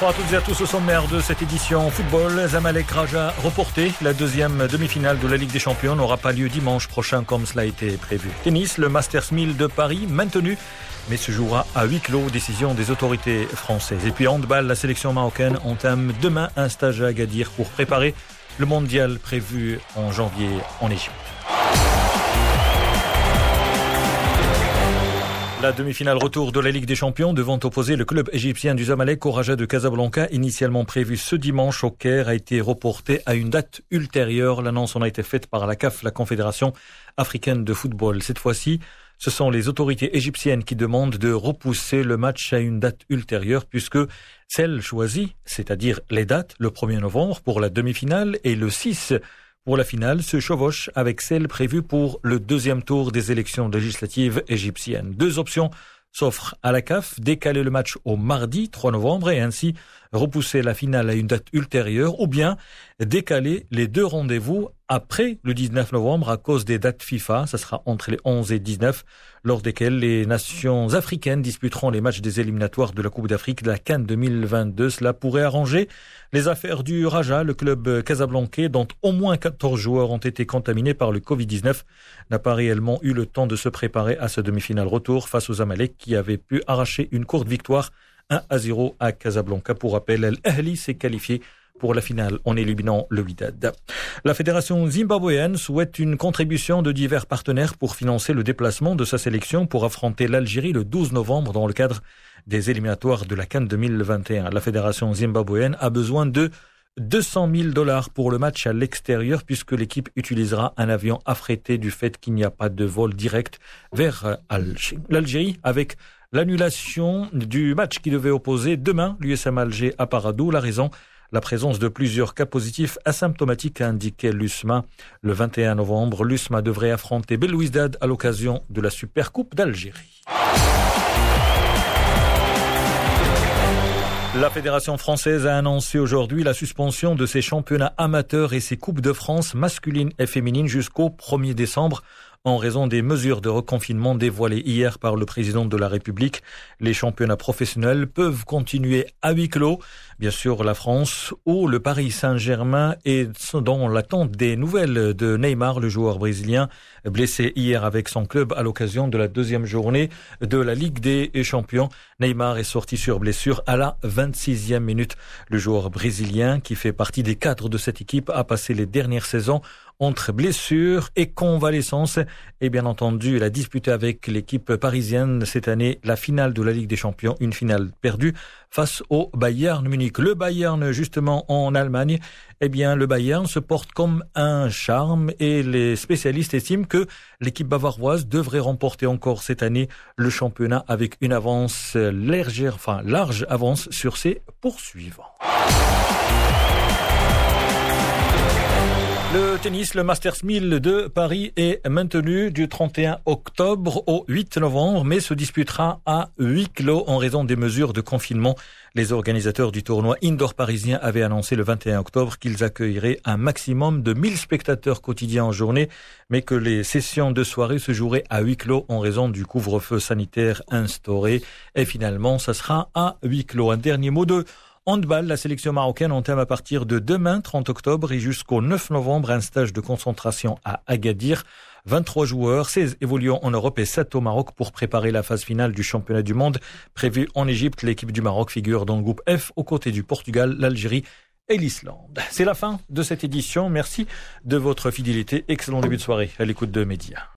Bonsoir à toutes et à tous au sommaire de cette édition football. Zamalek Raja reporté. La deuxième demi-finale de la Ligue des Champions n'aura pas lieu dimanche prochain comme cela a été prévu. Tennis, le Masters 1000 de Paris maintenu mais se jouera à huis clos, décision des autorités françaises. Et puis handball, la sélection marocaine entame demain un stage à Agadir pour préparer le mondial prévu en janvier en Égypte. La demi-finale retour de la Ligue des Champions devant opposer le club égyptien du Zamalek au de Casablanca, initialement prévu ce dimanche au Caire, a été reporté à une date ultérieure. L'annonce en a été faite par la CAF, la Confédération africaine de football. Cette fois-ci, ce sont les autorités égyptiennes qui demandent de repousser le match à une date ultérieure puisque celle choisie, c'est-à-dire les dates, le 1er novembre pour la demi-finale et le 6 pour la finale se chevauche avec celle prévue pour le deuxième tour des élections législatives égyptiennes. Deux options s'offrent à la CAF, décaler le match au mardi 3 novembre et ainsi repousser la finale à une date ultérieure ou bien décaler les deux rendez-vous après le 19 novembre à cause des dates FIFA. Ça sera entre les 11 et 19 lors desquelles les nations africaines disputeront les matchs des éliminatoires de la Coupe d'Afrique de la Cannes 2022. Cela pourrait arranger les affaires du Raja, le club casablancais dont au moins 14 joueurs ont été contaminés par le Covid-19 n'a pas réellement eu le temps de se préparer à ce demi-finale retour face aux Amalek qui avaient pu arracher une courte victoire 1 à 0 à Casablanca. Pour rappel, El Ahli s'est qualifié pour la finale en éliminant le Wydad. La fédération zimbabwéenne souhaite une contribution de divers partenaires pour financer le déplacement de sa sélection pour affronter l'Algérie le 12 novembre dans le cadre des éliminatoires de la Cannes 2021. La fédération zimbabwéenne a besoin de 200 000 dollars pour le match à l'extérieur puisque l'équipe utilisera un avion affrété du fait qu'il n'y a pas de vol direct vers Alger. L'Algérie avec l'annulation du match qui devait opposer demain l'USM Alger à Paradou. La raison, la présence de plusieurs cas positifs asymptomatiques, a indiqué l'USMA. Le 21 novembre, l'USMA devrait affronter Belouizdad à l'occasion de la Supercoupe d'Algérie. La Fédération française a annoncé aujourd'hui la suspension de ses championnats amateurs et ses Coupes de France masculines et féminines jusqu'au 1er décembre en raison des mesures de reconfinement dévoilées hier par le président de la République. Les championnats professionnels peuvent continuer à huis clos. Bien sûr, la France ou le Paris Saint-Germain est dans l'attente des nouvelles de Neymar, le joueur brésilien, blessé hier avec son club à l'occasion de la deuxième journée de la Ligue des Champions. Neymar est sorti sur blessure à la 26e minute. Le joueur brésilien, qui fait partie des cadres de cette équipe, a passé les dernières saisons entre blessures et convalescence. Et bien entendu, il a disputé avec l'équipe parisienne cette année la finale de la Ligue des Champions, une finale perdue face au Bayern Munich. Le Bayern, justement, en Allemagne, eh bien, le Bayern se porte comme un charme et les spécialistes estiment que l'équipe bavaroise devrait remporter encore cette année le championnat avec une avance légère, enfin, large avance sur ses poursuivants. Le tennis, le Masters 1000 de Paris est maintenu du 31 octobre au 8 novembre, mais se disputera à huis clos en raison des mesures de confinement. Les organisateurs du tournoi indoor parisien avaient annoncé le 21 octobre qu'ils accueilleraient un maximum de 1000 spectateurs quotidiens en journée, mais que les sessions de soirée se joueraient à huis clos en raison du couvre-feu sanitaire instauré. Et finalement, ça sera à huis clos. Un dernier mot de Handball, la sélection marocaine entame à partir de demain, 30 octobre, et jusqu'au 9 novembre, un stage de concentration à Agadir. 23 joueurs, 16 évoluant en Europe et 7 au Maroc pour préparer la phase finale du championnat du monde prévu en Égypte. L'équipe du Maroc figure dans le groupe F aux côtés du Portugal, l'Algérie et l'Islande. C'est la fin de cette édition. Merci de votre fidélité. Excellent début de soirée à l'écoute de Média.